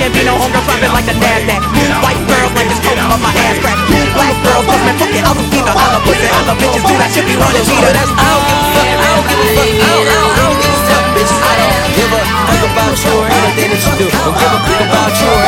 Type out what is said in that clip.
Can't be no homegirl dropping like a NASDAQ. Move white girls like it's coke on my ass crack. Move black girls, cause man, fuck it, I'm a feeder. All the pussy, all the bitches do that shit be running cheater. That's I don't give a fuck, I don't give a fuck, I don't, I don't, I don't give a fuck, bitch. I don't give a fuck about you or anything that you do. Don't give a fuck about you